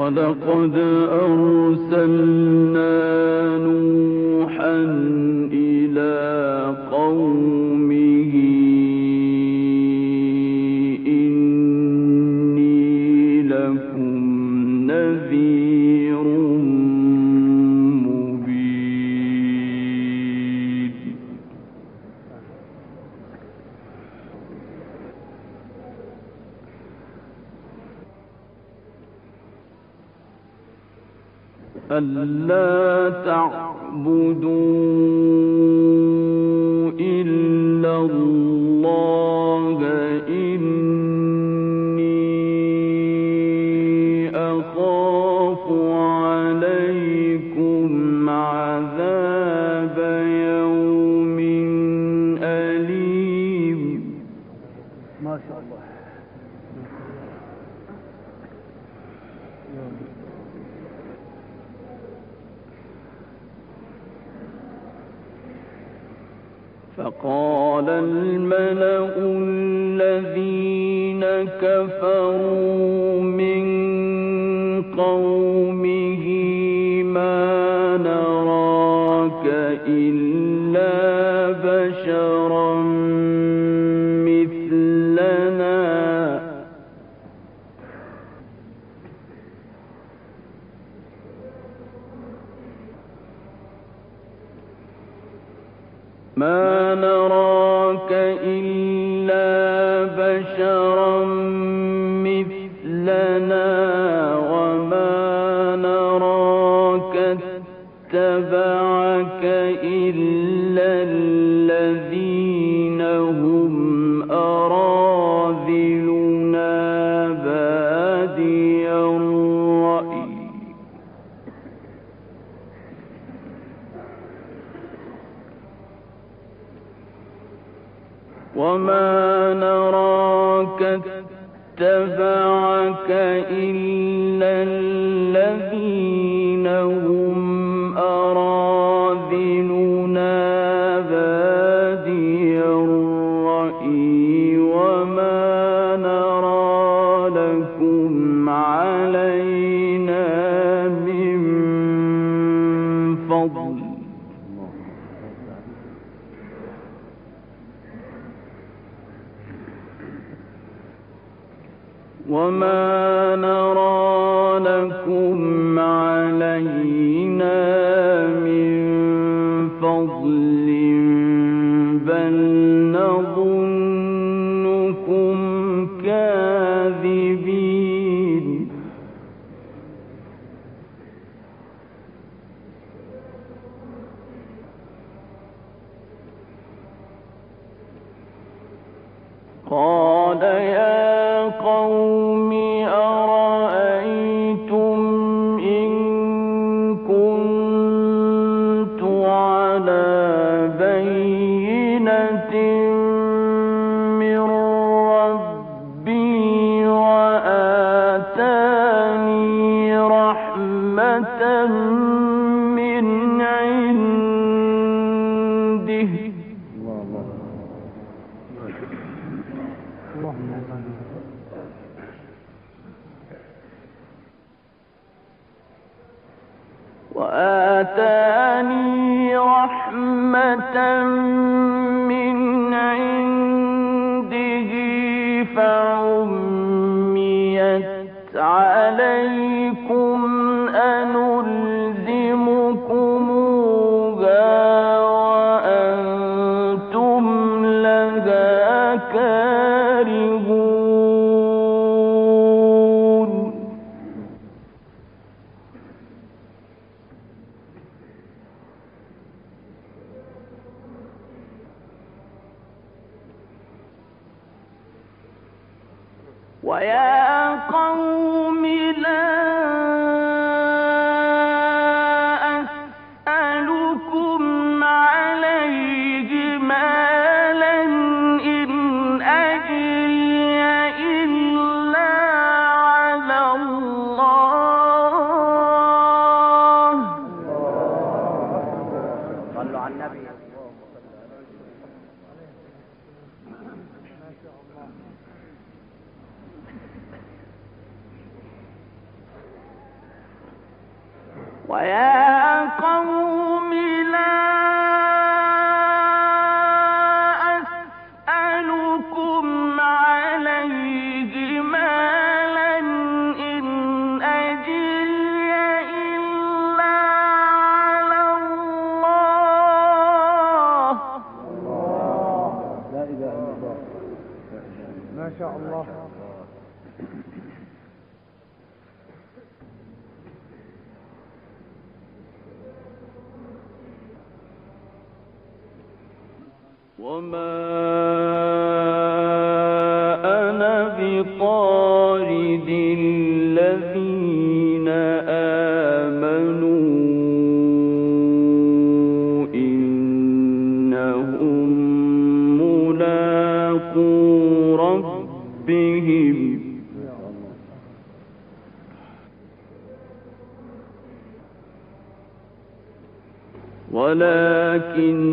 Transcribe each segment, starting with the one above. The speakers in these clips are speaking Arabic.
ولقد أرسلنا نوحا ألا تعبدوا إلا الله الملأ الذين كفروا وما نرى لكم علينا كارهون. ولكني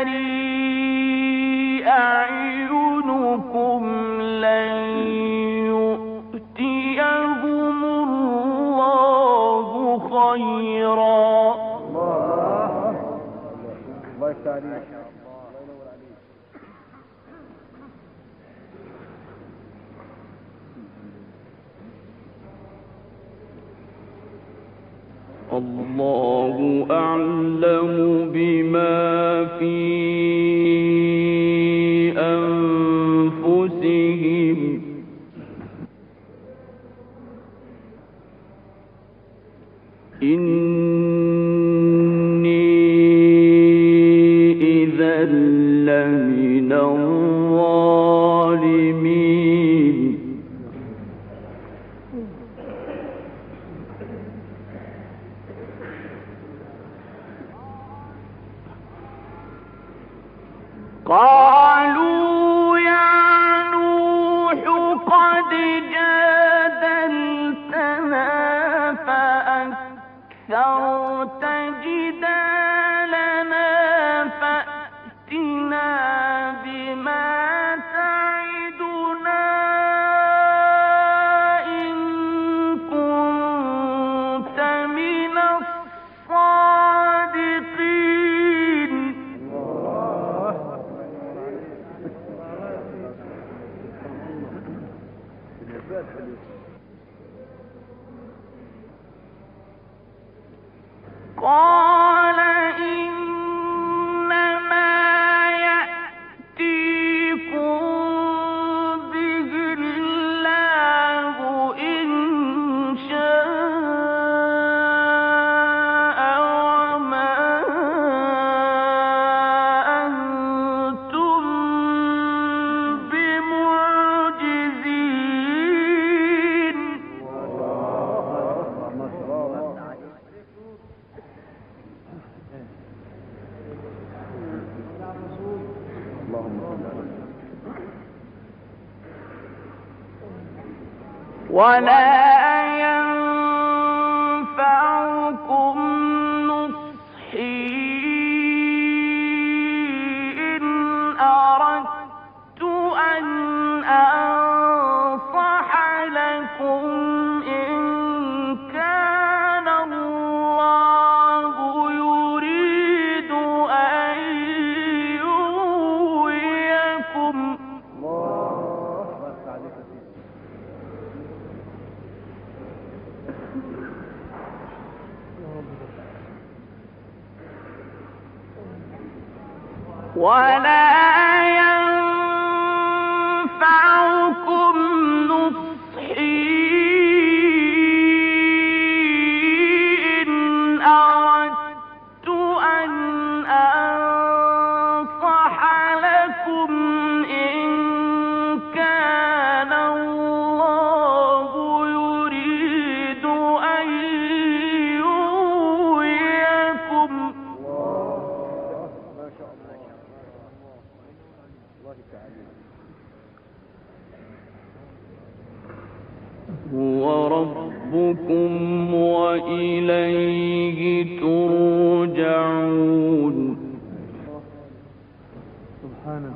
تزدري One, هو ربكم وإليه ترجعون. سبحانه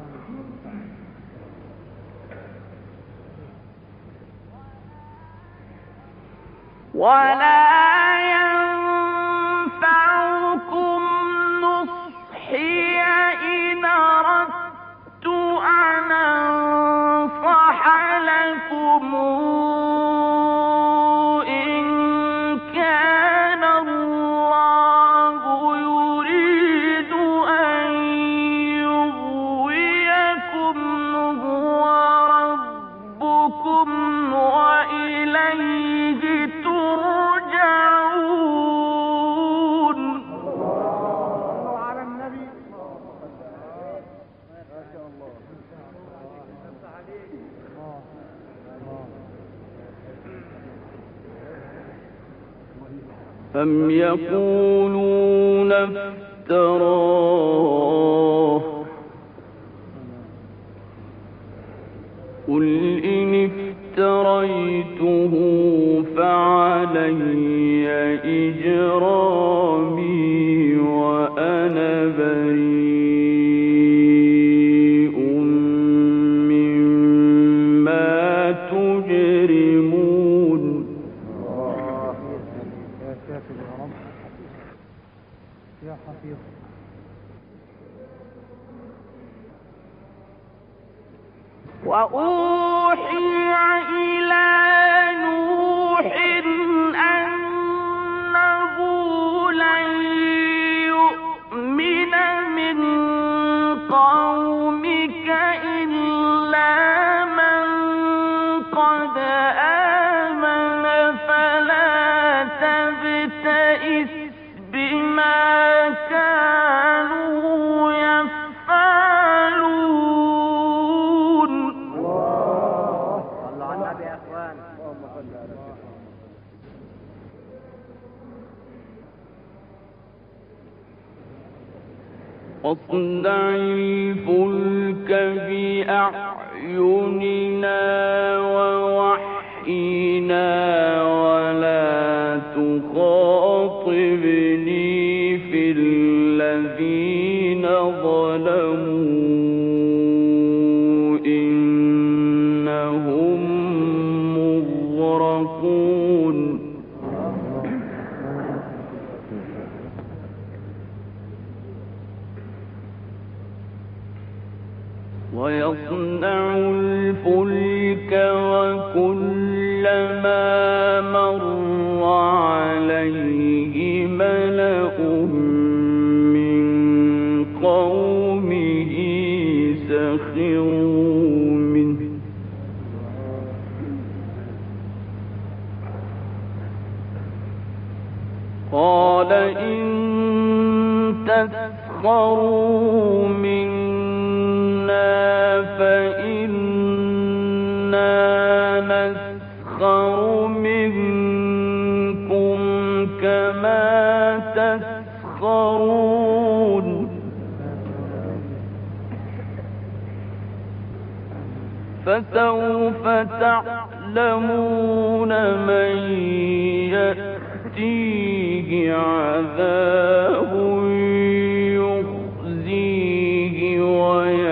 ولا أم يقولون افتراه. قل إن افتريته فعلي إجراه. واصنع الفلك بأعيننا ووحينا ولا تخاطبني في الذين ظلموا. إنهم مغرقون. ويصنع الفلك وكلما مر عليه ملأ من قومه سخروا منه. قال إن تسخروا منه تسخرون فسوف تعلمون من يأتيه عذاب يخزيه ويأتيه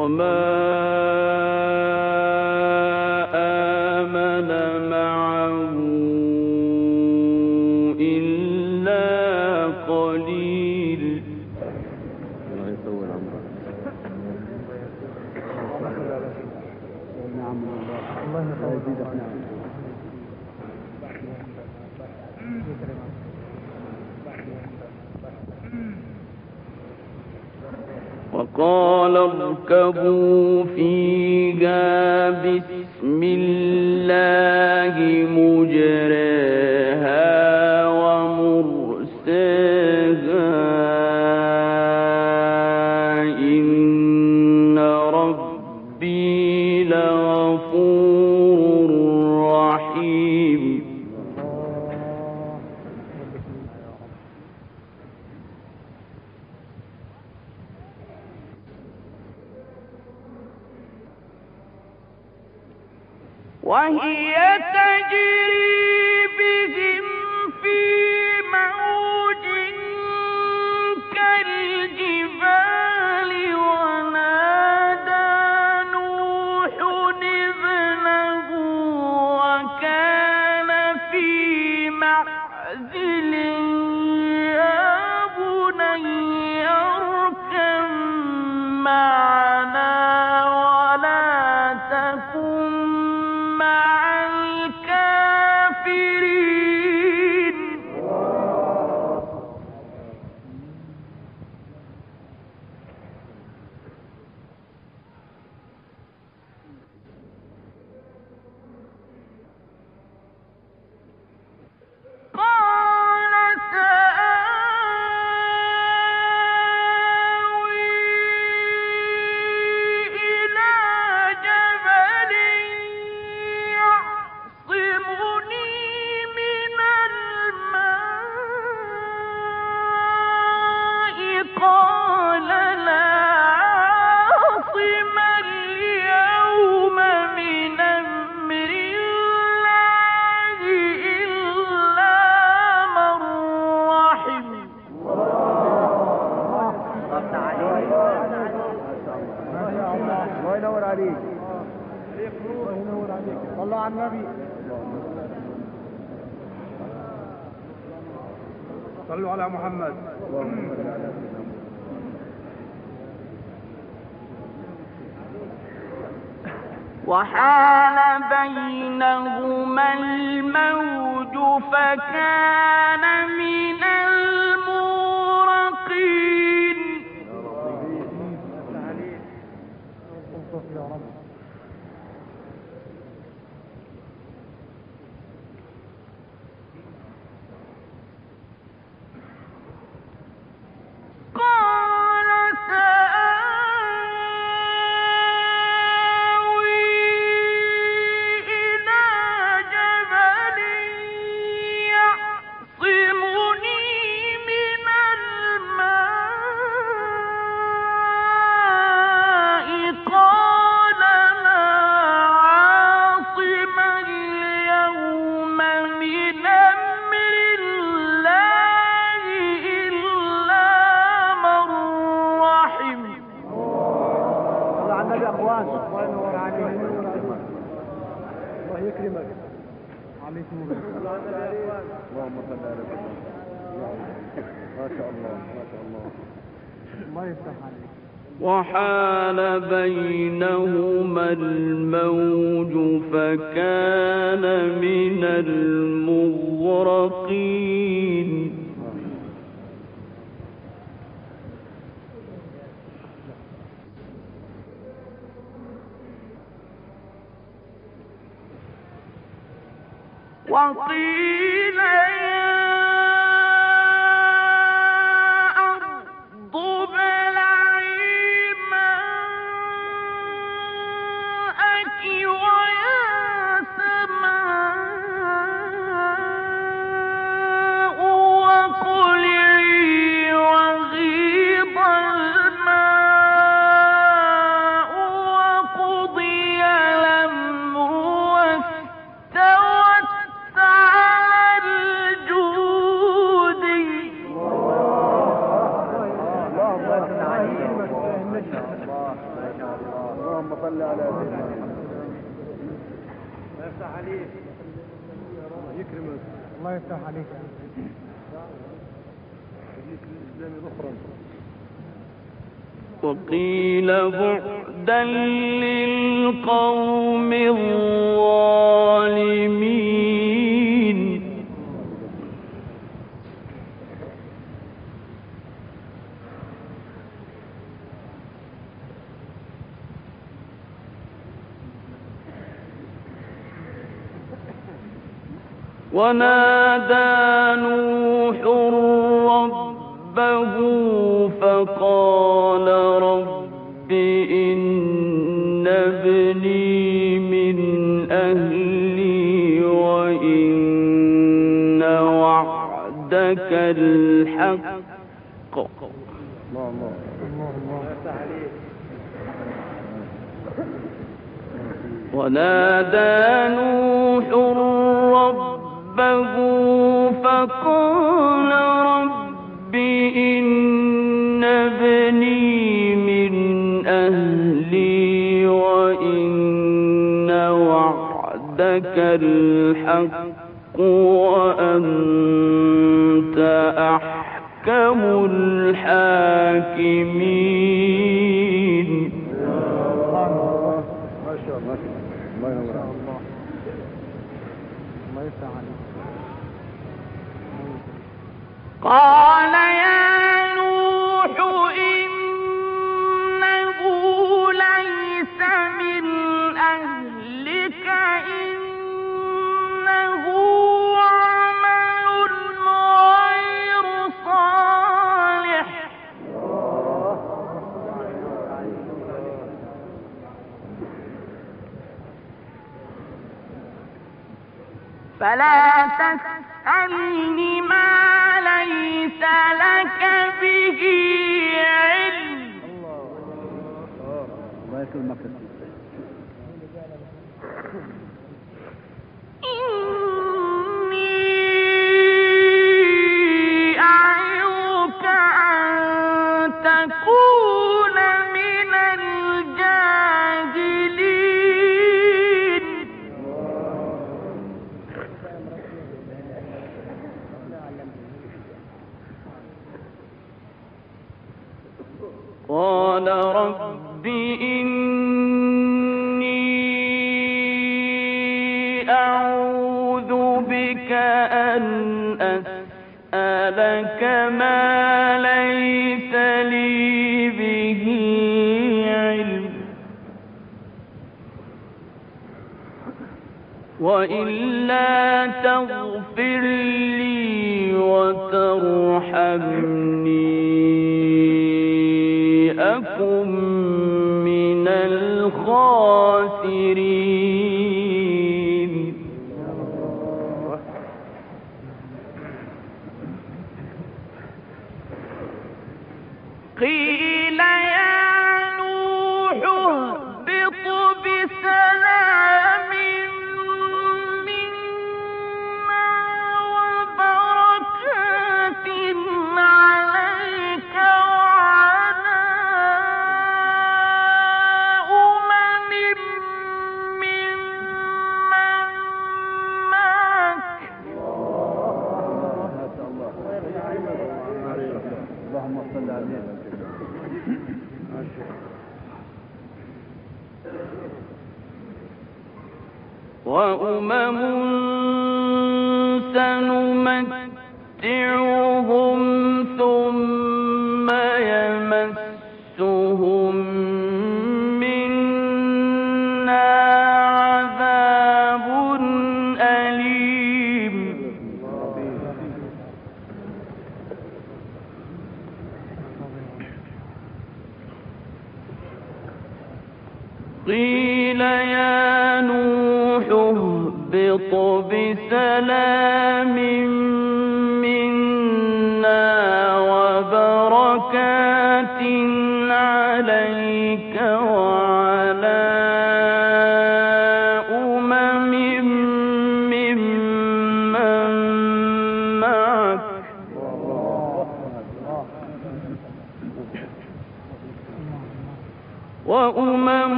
我们 تركبون وهي تجري بهم وحال بينهما الموج فكان من عليكم اللهم صل على ما شاء الله ما شاء الله. الله يفتح عليك. وحال بينهما الموج فكان من المغرقين. وقيل يا ونادى نوح ربه فقال رب إن ابني من أهلي وإن وعدك الحق. ونادى نوح فقال رب إن ابني من أهلي وإن وعدك الحق وأنت أحكم الحاكمين. ما شاء الله. الله الله. الله يفتح قال يا نوح إنه ليس من أهلك إنه عمل غير صالح. فلا تسألني ما ليس لك به علم. الخاسرين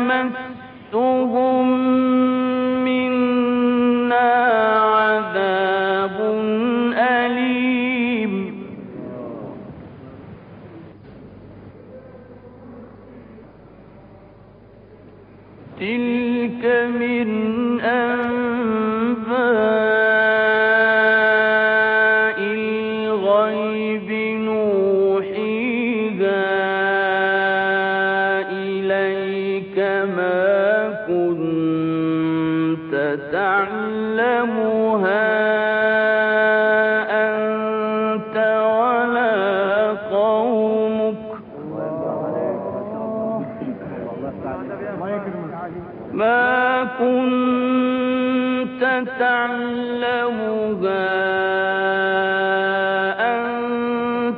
مسته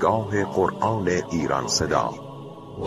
دانشگاه قرآن ایران صدا. و